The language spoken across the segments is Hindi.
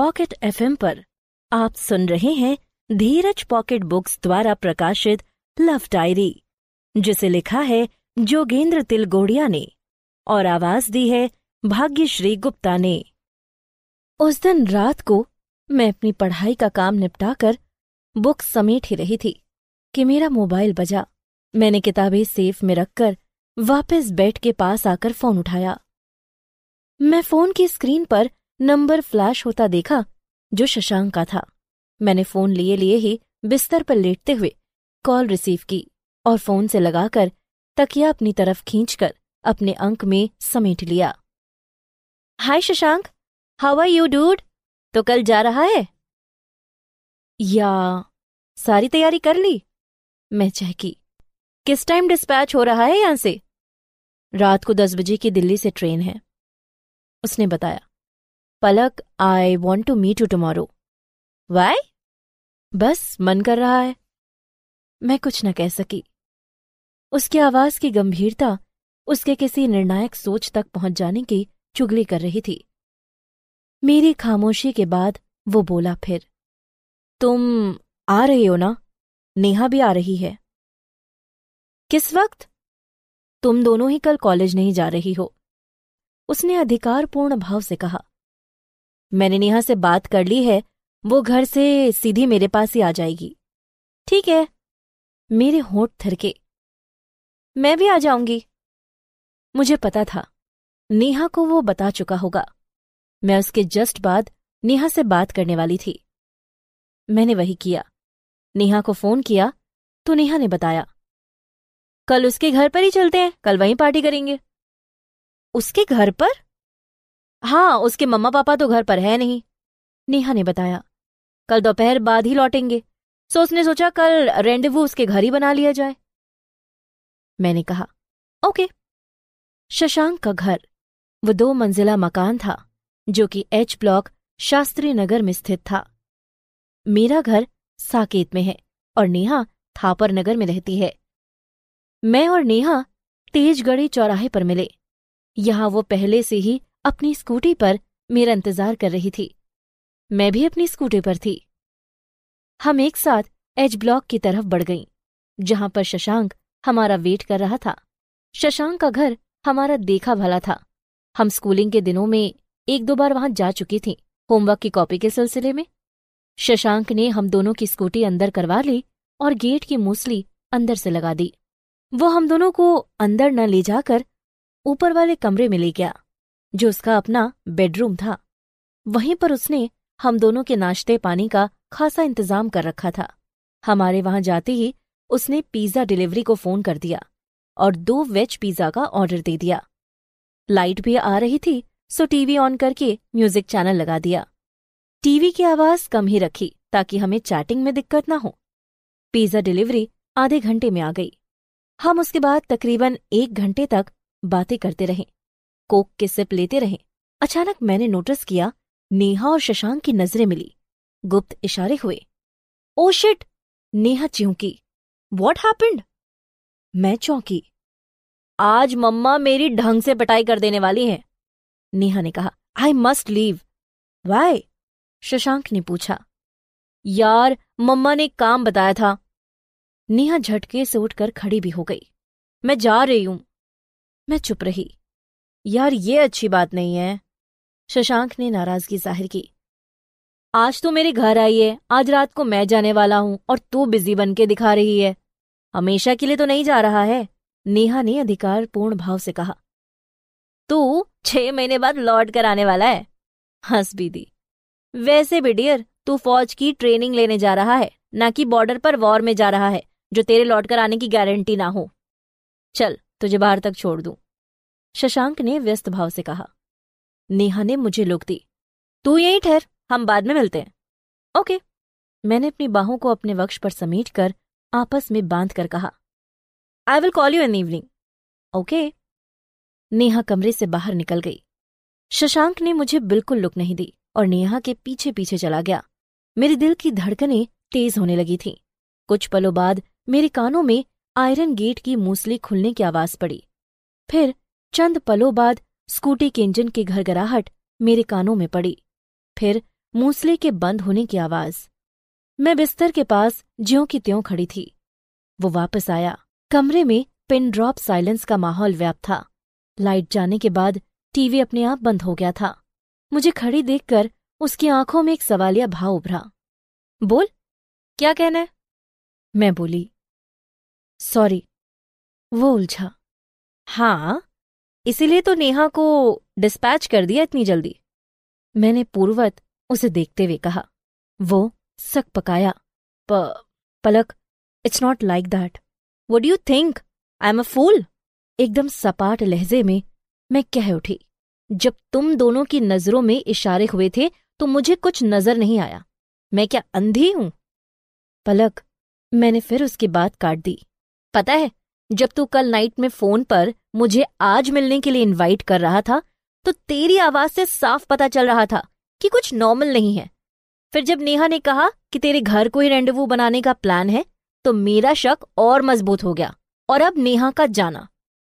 पॉकेट एफएम पर आप सुन रहे हैं धीरज पॉकेट बुक्स द्वारा प्रकाशित लव डायरी जिसे लिखा है जोगेंद्र तिलगोड़िया ने और आवाज़ दी है भाग्यश्री गुप्ता ने। उस दिन रात को मैं अपनी पढ़ाई का काम निपटाकर बुक समेट ही रही थी कि मेरा मोबाइल बजा। मैंने किताबें सेफ़ में रखकर वापस बेड के पास आकर फ़ोन उठाया। मैं फ़ोन की स्क्रीन पर नंबर फ्लैश होता देखा, जो शशांक का था। मैंने फ़ोन लिए लिए ही बिस्तर पर लेटते हुए कॉल रिसीव की और फ़ोन से लगाकर तकिया अपनी तरफ़ खींचकर अपने अंक में समेट लिया। Hi Shashank how are you dude तो कल जा रहा है? या, सारी तैयारी कर ली? मैं चहकी। किस टाइम डिस्पैच हो रहा है यहाँ से? रात को दस बजे की दिल्ली से ट्रेन है, उसने बताया। Palak I want to meet you tomorrow why बस, मन कर रहा है. मैं कुछ न कह सकी. उसकी आवाज़ की गंभीरता उसके किसी निर्णायक सोच तक पहुँच जाने की चुगली कर रही थी। मेरी खामोशी के बाद वो बोला फिर, तुम आ रही हो ना? नेहा भी आ रही है। किस वक्त? तुम दोनों ही कल कॉलेज नहीं जा रही हो। उसने अधिकारपूर्ण भाव से कहा। मैंने नेहा से बात कर ली है, वो घर से सीधी मेरे पास ही आ जाएगी। ठीक है, मेरे होंठ थरके। मैं भी आ जाऊँगी। मुझे पता था। नेहा को वो बता चुका होगा। मैं उसके जस्ट बाद नेहा से बात करने वाली थी। मैंने वही किया। नेहा को फ़ोन किया तो नेहा ने बताया। कल उसके घर पर ही चलते हैं, कल वहीं पार्टी करेंगे। उसके घर पर? हाँ उसके मम्मा पापा तो घर पर है नहीं। नेहा ने बताया, कल दोपहर बाद ही लौटेंगे, सो उसने सोचा कल रेंडवू उसके घर ही बना लिया जाए। मैंने कहा, ओके। शशांक का घर, वो दो मंजिला मकान था, जो कि एच ब्लॉक शास्त्री नगर में स्थित था। मेरा घर साकेत में है और नेहा थापर नगर में रहती है। मैं और नेहा तेजगढ़ी चौराहे पर मिले। यहाँ वो पहले से ही अपनी स्कूटी पर मेरा इंतज़ार कर रही थी। मैं भी अपनी स्कूटी पर थी। हम एक साथ एच ब्लॉक की तरफ़ बढ़ गईं, जहाँ पर शशांक हमारा वेट कर रहा था। शशांक का घर हमारा देखा भला था। हम स्कूलिंग के दिनों में एक दो बार वहाँ जा चुकी थी होमवर्क की कॉपी के सिलसिले में। शशांक ने हम दोनों की स्कूटी अंदर करवा ली और गेट की मूसली अंदर से लगा दी। वो हम दोनों को अंदर न ले जाकर ऊपर वाले कमरे में ले गया। जो उसका अपना बेडरूम था। वहीं पर उसने हम दोनों के नाश्ते पानी का खासा इंतज़ाम कर रखा था। हमारे वहाँ जाते ही उसने पिज्जा डिलीवरी को फ़ोन कर दिया और दो वेज पिज्जा का ऑर्डर दे दिया। लाइट भी आ रही थी सो टीवी ऑन करके म्यूज़िक चैनल लगा दिया। टीवी की आवाज़ कम ही रखी ताकि हमें चैटिंग में दिक्कत ना हो। पिज्जा डिलीवरी आधे घंटे में आ गई। हम उसके बाद तकरीबन एक घंटे तक बातें करते रहे। कोक के सिप लेते रहे। अचानक मैंने नोटिस किया, नेहा और शशांक की नज़रें मिली। गुप्त इशारे हुए। ओ shit, Neha Chinki what happened मैं चौंकी। आज मम्मा मेरी ढंग से पिटाई कर देने वाली हैं, नेहा ने कहा। I must leave why Shashank ने पूछा। यार, मम्मा ने काम बताया था। नेहा झटके से उठकर खड़ी भी हो गई। मैं जा रही हूँ। मैं चुप रही। यार, ये अच्छी बात नहीं है। शशांक ने नाराज़गी ज़ाहिर की। आज तो मेरे घर आई है, आज रात को मैं जाने वाला हूँ और तू बिज़ी बन के दिखा रही है। हमेशा के लिए तो नहीं जा रहा है, नेहा ने अधिकार पूर्ण भाव से कहा। तू छह महीने बाद लौट कर आने वाला है। हंस भी दी वैसे भी डियर, तू फौज की ट्रेनिंग लेने जा रहा है, ना कि बॉर्डर पर वॉर में जा रहा है, जो तेरे लौट कर आने की गारंटी ना हो। चल, तुझे बाहर तक छोड़ दूँ। शशांक ने व्यस्त भाव से कहा, नेहा ने मुझे लुक दी। तू यहीं ठहर, हम बाद में मिलते हैं। ओके। मैंने अपनी बाहों को अपने वक्ष पर समेट कर आपस में बाँध कर कहा I will call you in evening okay. Neha कमरे से बाहर निकल गई। शशांक ने मुझे बिल्कुल लुक नहीं दी और नेहा के पीछे पीछे चला गया। मेरे दिल की धड़कनें तेज होने लगी थीं। कुछ पलों बाद मेरे कानों में आयरन गेट की मूसली खुलने की आवाज़ पड़ी। फिर चंद पलों बाद स्कूटी के इंजन की घरघराहट मेरे कानों में पड़ी। फिर मूसले के बंद होने की आवाज़। मैं बिस्तर के पास ज्यों की त्यों खड़ी थी। वो वापस आया। कमरे में पिन ड्रॉप साइलेंस का माहौल व्याप्त था। लाइट जाने के बाद टीवी अपने आप बंद हो गया था। मुझे खड़ी देखकर उसकी आँखों में एक सवालिया भाव उभरा। बोल, क्या कहना है? मैं बोली, सॉरी, वो उलझा। हाँ? इसीलिए तो नेहा को डिस्पैच कर दिया इतनी जल्दी। मैंने पूर्वत उसे देखते हुए कहा वो सक पकाया। प, Palak it's not like that what you think I am a fool एकदम सपाट लहजे में मैं कह उठी जब तुम दोनों की नज़रों में इशारे हुए थे तो मुझे कुछ नज़र नहीं आया। मैं क्या अंधी हूँ? पलक मैंने फिर उसकी बात काट दी। पता है जब तू कल नाइट में फ़ोन पर मुझे आज मिलने के लिए इनवाइट कर रहा था तो तेरी आवाज़ से साफ़ पता चल रहा था कि कुछ नॉर्मल नहीं है। फिर जब नेहा ने कहा कि तेरे घर को ही रेंडवू बनाने का प्लान है तो मेरा शक और मज़बूत हो गया और अब नेहा का जाना।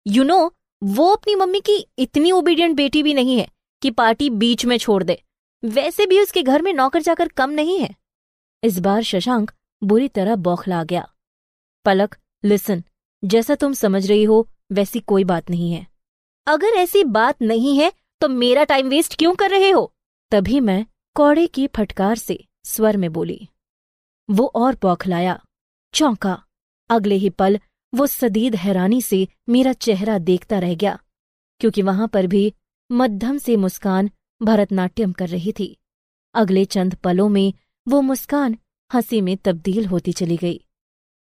यू you नो know, वो अपनी मम्मी की इतनी ओबीडियंट बेटी भी नहीं है कि पार्टी बीच में छोड़ दे। वैसे भी उसके घर में नौकर जाकर कम नहीं है। इस बार शशांक बुरी तरह बौखला गया। पलक लिसन जैसा तुम समझ रही हो, वैसी कोई बात नहीं है। अगर ऐसी बात नहीं है तो मेरा टाइम वेस्ट क्यों कर रहे हो? तभी मैं कौड़े की फटकार से स्वर में बोली। वो और बौखलाया। चौंका। अगले ही पल वो सदीद हैरानी से मेरा चेहरा देखता रह गया, क्योंकि वहाँ पर भी मध्यम से मुस्कान भरतनाट्यम कर रही थी। अगले चंद पलों में वो मुस्कान हँसी में तब्दील होती चली गई।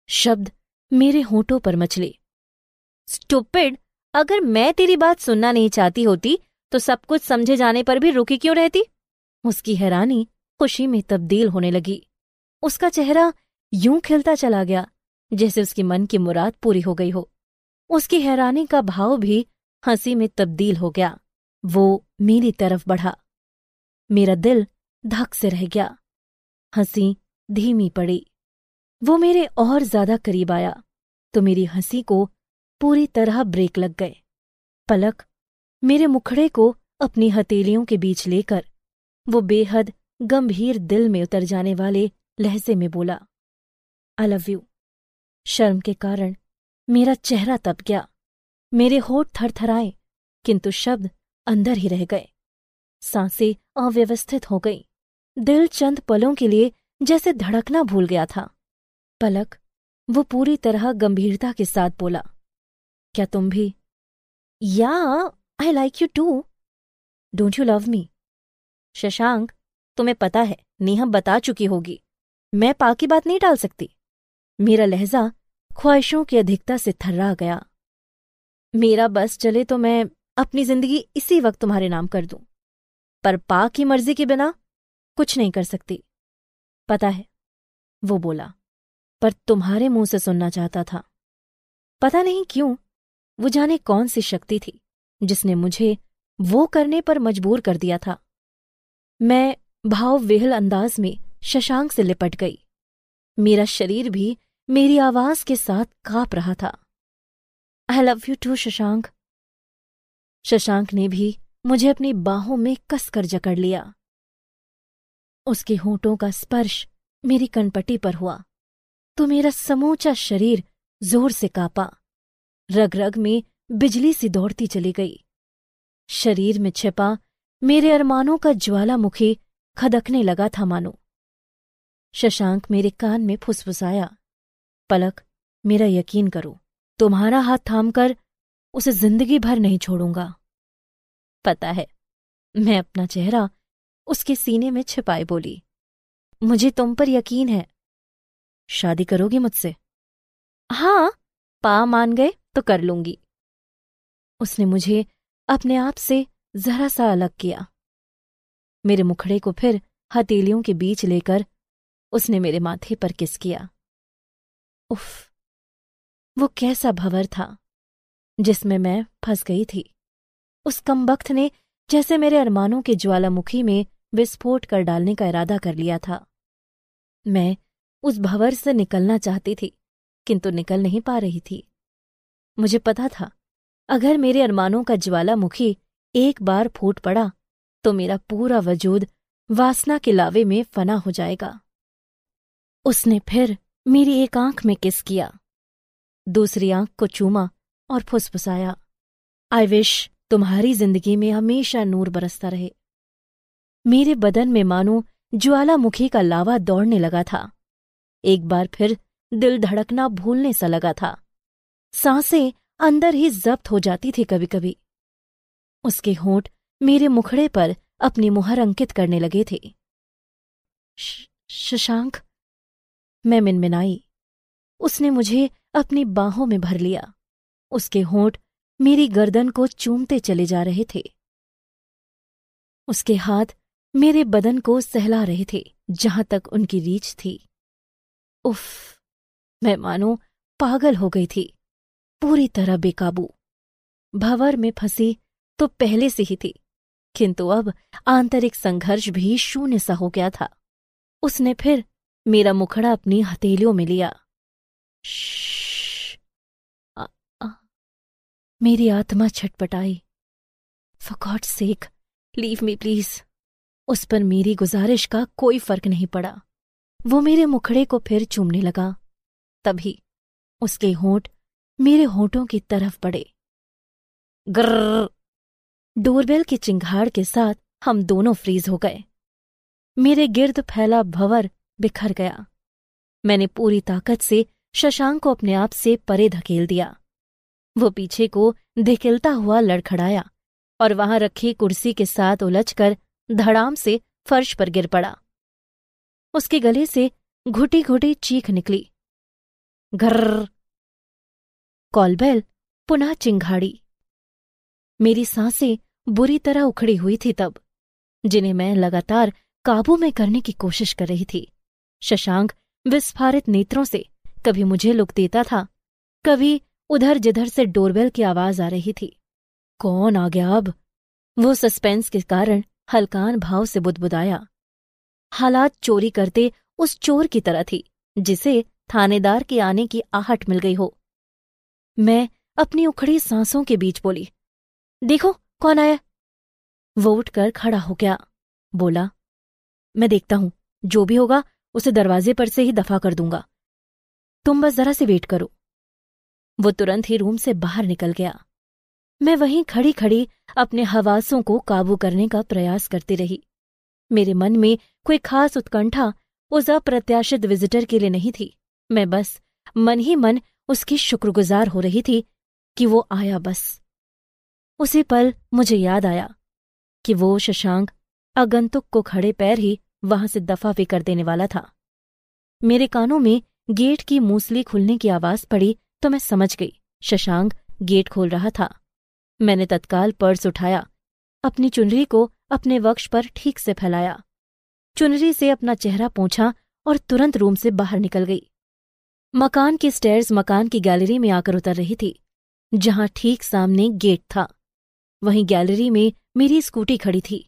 शब्द मेरे होठों पर मचले। स्टुपिड, अगर मैं तेरी बात सुनना नहीं चाहती होती तो सब कुछ समझे जाने पर भी रुकी क्यों रहती? उसकी हैरानी खुशी में तब्दील होने लगी। उसका चेहरा यूँ खिलता चला गया, जैसे उसकी मन की मुराद पूरी हो गई हो। उसकी हैरानी का भाव भी हँसी में तब्दील हो गया। वो मेरी तरफ़ बढ़ा। मेरा दिल धक से रह गया। हँसी धीमी पड़ी। वो मेरे और ज़्यादा करीब आया तो मेरी हँसी को पूरी तरह ब्रेक लग गए। पलक मेरे मुखड़े को अपनी हथेलियों के बीच लेकर, वो बेहद गंभीर दिल में उतर जाने वाले लहजे में बोला आई लव यू शर्म के कारण मेरा चेहरा तप गया। मेरे होठ थरथराए, किंतु शब्द अंदर ही रह गए। साँसें अव्यवस्थित हो गई। दिल चंद पलों के लिए जैसे धड़कना भूल गया था। पलक वो पूरी तरह गंभीरता के साथ बोला, क्या तुम भी? या I like you too don't you love me Shashank, तुम्हें पता है, नेहा बता चुकी होगी। मैं पा की बात नहीं डाल सकती। मेरा लहजा ख्वाहिशों की अधिकता से थर्रा गया। मेरा बस चले तो मैं अपनी ज़िंदगी इसी वक्त तुम्हारे नाम कर दूँ। पर पा की मर्ज़ी के बिना कुछ नहीं कर सकती। पता है, वो बोला। पर तुम्हारे मुँह से सुनना चाहता था। पता नहीं क्यों, वो जाने कौन सी शक्ति थी, जिसने मुझे वो करने पर मजबूर कर दिया था। मैं भाव विहल अंदाज में शशांक से लिपट गई। मेरा शरीर भी मेरी आवाज़ के साथ काँप रहा था। I love you too Shashank. Shashank ने भी मुझे अपनी बाहों में कसकर जकड़ लिया। उसके होठों का स्पर्श मेरी कनपटी पर हुआ। तो मेरा समूचा शरीर ज़ोर से कांपा। रग रग में बिजली सी दौड़ती चली गई। शरीर में छिपा मेरे अरमानों का ज्वालामुखी खदकने लगा था मानो। शशांक मेरे कान में फुसफुसाया, पलक, मेरा यकीन करो, तुम्हारा हाथ थामकर उसे ज़िंदगी भर नहीं छोड़ूँगा। पता है, मैं अपना चेहरा उसके सीने में छिपाए बोली, मुझे तुम पर यकीन है शादी करोगी मुझसे? हाँ पा मान गए तो कर लूँगी। उसने मुझे अपने आप से जरा सा अलग किया। मेरे मुखड़े को फिर हथेलियों के बीच लेकर उसने मेरे माथे पर किस किया। उफ, वो कैसा भवर था, जिसमें मैं फंस गई थी। उस कमबख्त ने जैसे मेरे अरमानों के ज्वालामुखी में विस्फोट कर डालने का इरादा कर लिया था। मैं उस भंवर से निकलना चाहती थी, किंतु निकल नहीं पा रही थी। मुझे पता था, अगर मेरे अरमानों का ज्वालामुखी एक बार फूट पड़ा तो मेरा पूरा वजूद वासना के लावे में फना हो जाएगा। उसने फिर मेरी एक आँख में किस किया। दूसरी आँख को चूमा और फुसफुसाया। आई विश तुम्हारी ज़िंदगी में हमेशा नूर बरसता रहे। मेरे बदन में मानो ज्वालामुखी का लावा दौड़ने लगा था। एक बार फिर दिल धड़कना भूलने सा लगा था। साँसें अंदर ही जब्त हो जाती थी कभी कभी उसके होंठ मेरे मुखड़े पर अपनी मुहर अंकित करने लगे थे। शशांक। मैं मिनमिनाई। उसने मुझे अपनी बाहों में भर लिया। उसके होंठ मेरी गर्दन को चूमते चले जा रहे थे। उसके हाथ मेरे बदन को सहला रहे थे, जहाँ तक उनकी रीच थी। उफ मैं मानो पागल हो गई थी। पूरी तरह बेकाबू। भंवर में फंसी तो पहले से ही थी किंतु अब आंतरिक संघर्ष भी शून्य सा हो गया था। उसने फिर मेरा मुखड़ा अपनी हथेलियों में लिया। आ, आ, मेरी आत्मा छटपटाई for god sake leave me please उस पर मेरी गुजारिश का कोई फ़र्क नहीं पड़ा वो मेरे मुखड़े को फिर चूमने लगा। तभी उसके होंठ मेरे होठों की तरफ़ बढ़े। ग्र डोरबेल की चिंगाड़ के साथ हम दोनों फ्रीज हो गए। मेरे गिर्द फैला भवर बिखर गया। मैंने पूरी ताकत से शशांक को अपने आप से परे धकेल दिया। वो पीछे को धिकिलता हुआ लड़खड़ाया और वहाँ रखी कुर्सी के साथ उलझकर धड़ाम से फर्श पर गिर पड़ा। उसके गले से घुटी घुटी चीख निकली। घर। कॉलबेल पुनः चिंघाड़ी मेरी साँसें बुरी तरह उखड़ी हुई थी तब, जिन्हें मैं लगातार काबू में करने की कोशिश कर रही थी। शशांक विस्फारित नेत्रों से कभी मुझे लुक देता था, कभी उधर जिधर से डोरबेल की आवाज़ आ रही थी। कौन आ गया अब? वो सस्पेंस के कारण हलकान भाव से बुदबुदाया। हालात चोरी करते उस चोर की तरह थी, जिसे थानेदार के आने की आहट मिल गई हो। मैं अपनी उखड़ी सांसों के बीच बोली, देखो, कौन आया? वो उठकर खड़ा हो गया, बोला, मैं देखता हूँ, जो भी होगा, उसे दरवाजे पर से ही दफ़ा कर दूँगा। तुम बस जरा से वेट करो। वो तुरंत ही रूम से बाहर निकल गया। मैं वहीं खड़ी खड़ी अपने हवासों को काबू करने का प्रयास करती रही। मेरे मन में कोई खास उत्कंठा उस अप्रत्याशित विजिटर के लिए नहीं थी। मैं बस मन ही मन उसकी शुक्रगुजार हो रही थी कि वो आया बस। उसी पल मुझे याद आया कि वो शशांक अगंतुक को खड़े पैर ही वहाँ से दफ़ा भी कर देने वाला था। मेरे कानों में गेट की मूसली खुलने की आवाज़ पड़ी तो मैं समझ गई। शशांक गेट खोल रहा था। मैंने तत्काल पर्स उठाया। अपनी चुनरी को अपने वक्ष पर ठीक से फैलाया। चुनरी से अपना चेहरा पोंछा और तुरंत रूम से बाहर निकल गई। मकान की स्टेयर्स मकान की गैलरी में आकर उतर रही थी, जहाँ ठीक सामने गेट था। वहीं गैलरी में मेरी स्कूटी खड़ी थी।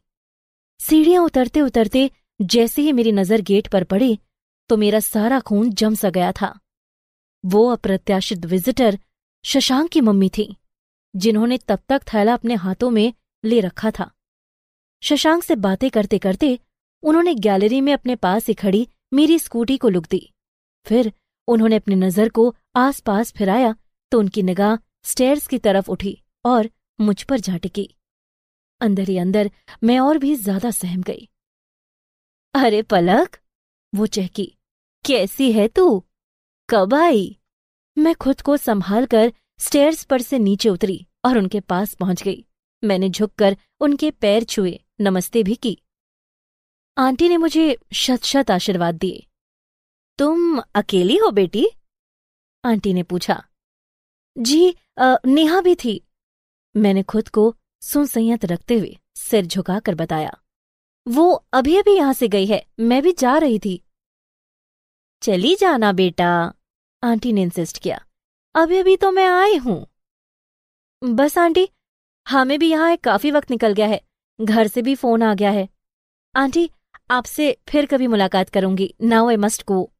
सीढ़ियाँ उतरते उतरते जैसे ही मेरी नज़र गेट पर पड़ी तो मेरा सारा खून जम सा गया था। वो अप्रत्याशित विजिटर शशांक की मम्मी थी, जिन्होंने तब तक थैला अपने हाथों में ले रखा था। शशांक से बातें करते करते उन्होंने गैलरी में अपने पास ही खड़ी मेरी स्कूटी को लुक दी। फिर उन्होंने अपनी नज़र को आसपास फिराया तो उनकी निगाह स्टेयर्स की तरफ़ उठी और मुझ पर जा टिकी। अंदर ही अंदर मैं और भी ज़्यादा सहम गई। अरे पलक! वो चहकी। कैसी है तू? कब आई? मैं खुद को संभाल कर स्टेयर्स पर से नीचे उतरी और उनके पास पहुँच गई। मैंने झुककर उनके पैर छुए। नमस्ते भी की आंटी ने मुझे शत शत आशीर्वाद दिए। तुम अकेली हो बेटी? आंटी ने पूछा। जी आ, नेहा भी थी। मैंने खुद को सुसंयत रखते हुए सिर झुकाकर बताया। वो अभी अभी यहाँ से गई है मैं भी जा रही थी। चली जाना बेटा आंटी ने इंसिस्ट किया। अभी अभी तो मैं आई हूँ। बस आंटी हमें भी यहाँ काफ़ी वक्त निकल गया है। घर से भी फ़ोन आ गया है। आंटी, आपसे फिर कभी मुलाकात करूँगी। Now I must go.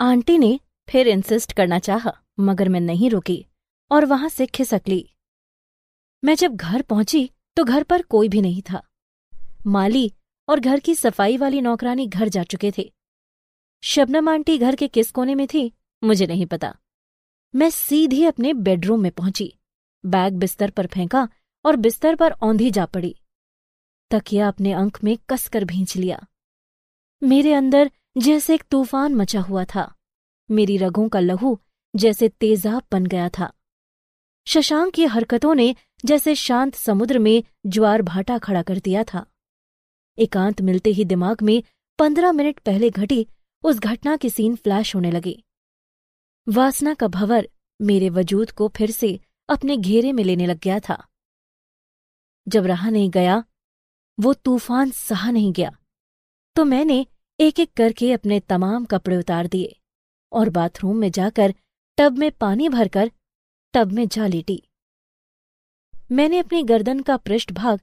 Aunty ने फिर इंसिस्ट करना चाहा, मगर मैं नहीं रुकी और वहाँ से खिसक ली। मैं जब घर पहुँची तो घर पर कोई भी नहीं था। माली और घर की सफ़ाई वाली नौकरानी घर जा चुके थे। शबनम आंटी घर के किस कोने में थी, मुझे नहीं पता। मैं सीधी अपने बेडरूम में पहुँची। बैग बिस्तर पर फेंका और बिस्तर पर औंधी जा पड़ी। तकिया अपने अंक में कसकर भींच लिया। मेरे अंदर जैसे एक तूफ़ान मचा हुआ था। मेरी रगों का लहू जैसे तेजाब बन गया था। शशांक की हरकतों ने जैसे शांत समुद्र में ज्वार भाटा खड़ा कर दिया था। एकांत मिलते ही दिमाग में पंद्रह मिनट पहले घटी उस घटना की सीन फ्लैश होने लगी। वासना का भवर मेरे वजूद को फिर से अपने घेरे में लेने लग गया था। जब रहा नहीं गया वो तूफ़ान सहा नहीं गया। तो मैंने एक एक करके अपने तमाम कपड़े उतार दिए और बाथरूम में जाकर टब में पानी भरकर टब में जा लेटी। मैंने अपनी गर्दन का पृष्ठभाग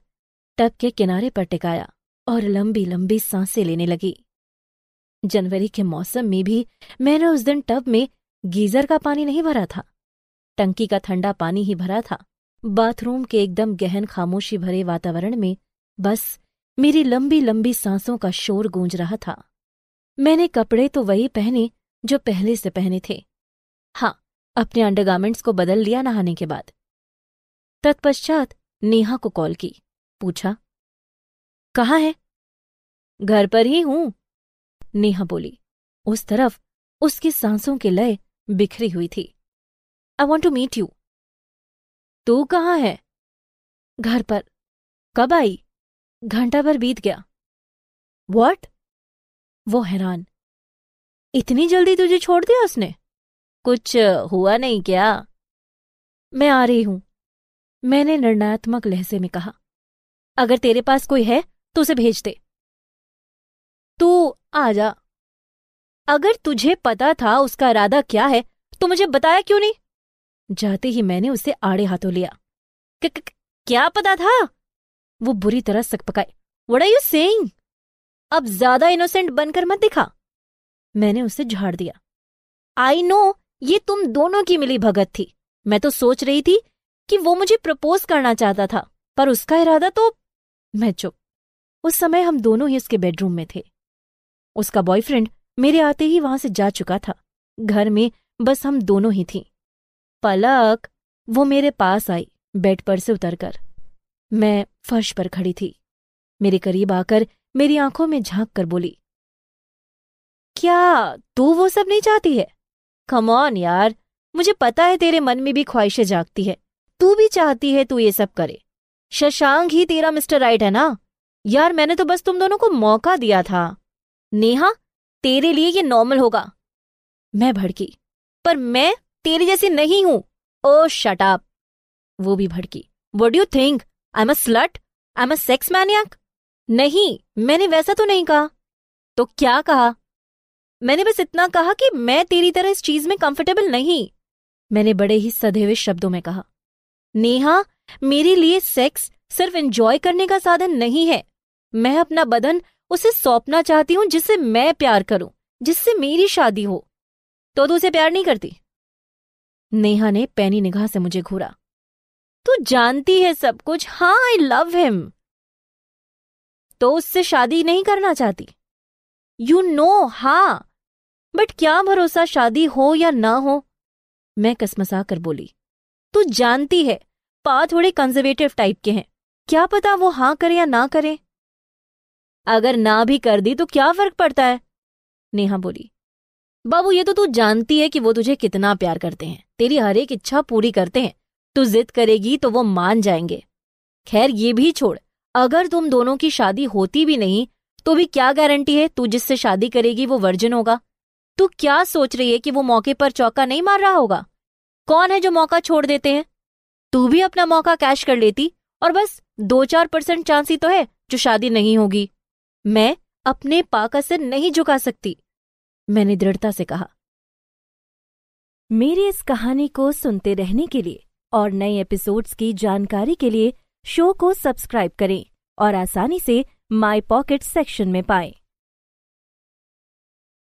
टब के किनारे पर टिकाया और लंबी लंबी साँसें लेने लगी। जनवरी के मौसम में भी मैंने उस दिन टब में गीजर का पानी नहीं भरा था। टंकी का ठंडा पानी ही भरा था। बाथरूम के एकदम गहन खामोशी भरे वातावरण में बस मेरी लंबी लंबी सांसों का शोर गूंज रहा था। मैंने कपड़े तो वही पहने जो पहले से पहने थे। हाँ अपने अंडरगार्मेंट्स को बदल लिया नहाने के बाद। तत्पश्चात नेहा को कॉल की, पूछा, कहाँ है? घर पर ही हूँ, नेहा बोली। उस तरफ़ उसकी सांसों के लय बिखरी हुई थी। I want to meet you तू कहाँ है? घर पर। कब आई? घंटा भर बीत गया। वॉट वो हैरान। इतनी जल्दी तुझे छोड़ दिया उसने? कुछ हुआ नहीं क्या? मैं आ रही हूँ। मैंने निर्णयात्मक लहजे में कहा, अगर तेरे पास कोई है तो उसे भेज दे। तू आ जा। अगर तुझे पता था उसका इरादा क्या है तो मुझे बताया क्यों नहीं? जाते ही मैंने उसे आड़े हाथों लिया। क्या पता था? वो बुरी तरह सक पकाए वट आर यू सेइंग अब ज़्यादा इनोसेंट बनकर मत दिखा। मैंने उसे झाड़ दिया। आई नो ये तुम दोनों की मिली भगत थी। मैं तो सोच रही थी कि वो मुझे प्रपोज करना चाहता था, पर उसका इरादा तो मैं चुप। उस समय हम दोनों ही उसके बेडरूम में थे। उसका बॉयफ्रेंड मेरे आते ही वहाँ से जा चुका था। घर में बस हम दोनों ही थीं। पलक, वो मेरे पास आई बेड पर से उतरकर। मैं फर्श पर खड़ी थी। मेरे करीब आकर मेरी आँखों में झाँक कर बोली, क्या तू वो सब नहीं चाहती है? कमॉन यार, मुझे पता है तेरे मन में भी ख्वाहिशें जागती है। तू भी चाहती है तू ये सब करे। शशांक ही तेरा मिस्टर राइट है ना? यार मैंने तो बस तुम दोनों को मौका दिया था। नेहा, तेरे लिए ये नॉर्मल होगा। मैं भड़की, पर मैं तेरी जैसी नहीं हूँ। ओ शटाप वो भी भड़की what you think I am a slut I am a sex maniac नहीं, मैंने वैसा तो नहीं कहा। तो क्या कहा? मैंने बस इतना कहा कि मैं तेरी तरह इस चीज़ में कंफर्टेबल नहीं। मैंने बड़े ही सधे हुए शब्दों में कहा। नेहा, मेरे लिए सेक्स सिर्फ़ एंजॉय करने का साधन नहीं है। मैं अपना बदन उसे सौंपना चाहती हूँ जिससे मैं प्यार करूँ, जिससे मेरी शादी हो। तो तू उसे प्यार नहीं करती? नेहा ने पैनी निगाह से मुझे घूरा। तू जानती है सब कुछ। हाँ आई लव हिम तो उससे शादी नहीं करना चाहती। यू नो हाँ। बट क्या भरोसा शादी हो या ना हो? मैं कसमसा कर बोली। तू जानती है, पा थोड़े कंजर्वेटिव टाइप के हैं। क्या पता वो हाँ करे या ना करे? अगर ना भी कर दी तो क्या फ़र्क पड़ता है? नेहा बोली। बाबू, ये तो तू जानती है कि वो तुझे कितना प्यार करते हैं। तेरी हर एक इच्छा पूरी करते हैं। तू जिद करेगी तो वो मान जाएँगे। खैर, ये भी छोड़, अगर तुम दोनों की शादी होती भी नहीं तो भी क्या गारंटी है तू जिससे शादी करेगी वो वर्जिन होगा? तू क्या सोच रही है कि वो मौके पर चौका नहीं मार रहा होगा? कौन है जो मौका छोड़ देते हैं? तू भी अपना मौका कैश कर लेती, और बस दो चार परसेंट चांस ही तो है जो शादी नहीं होगी। मैं अपने पाका से नहीं झुका सकती, मैंने दृढ़ता से कहा। मेरी इस कहानी को सुनते रहने के लिए और नए एपिसोड्स की जानकारी के लिए शो को सब्सक्राइब करें और आसानी से माई पॉकेट सेक्शन में पाएँ।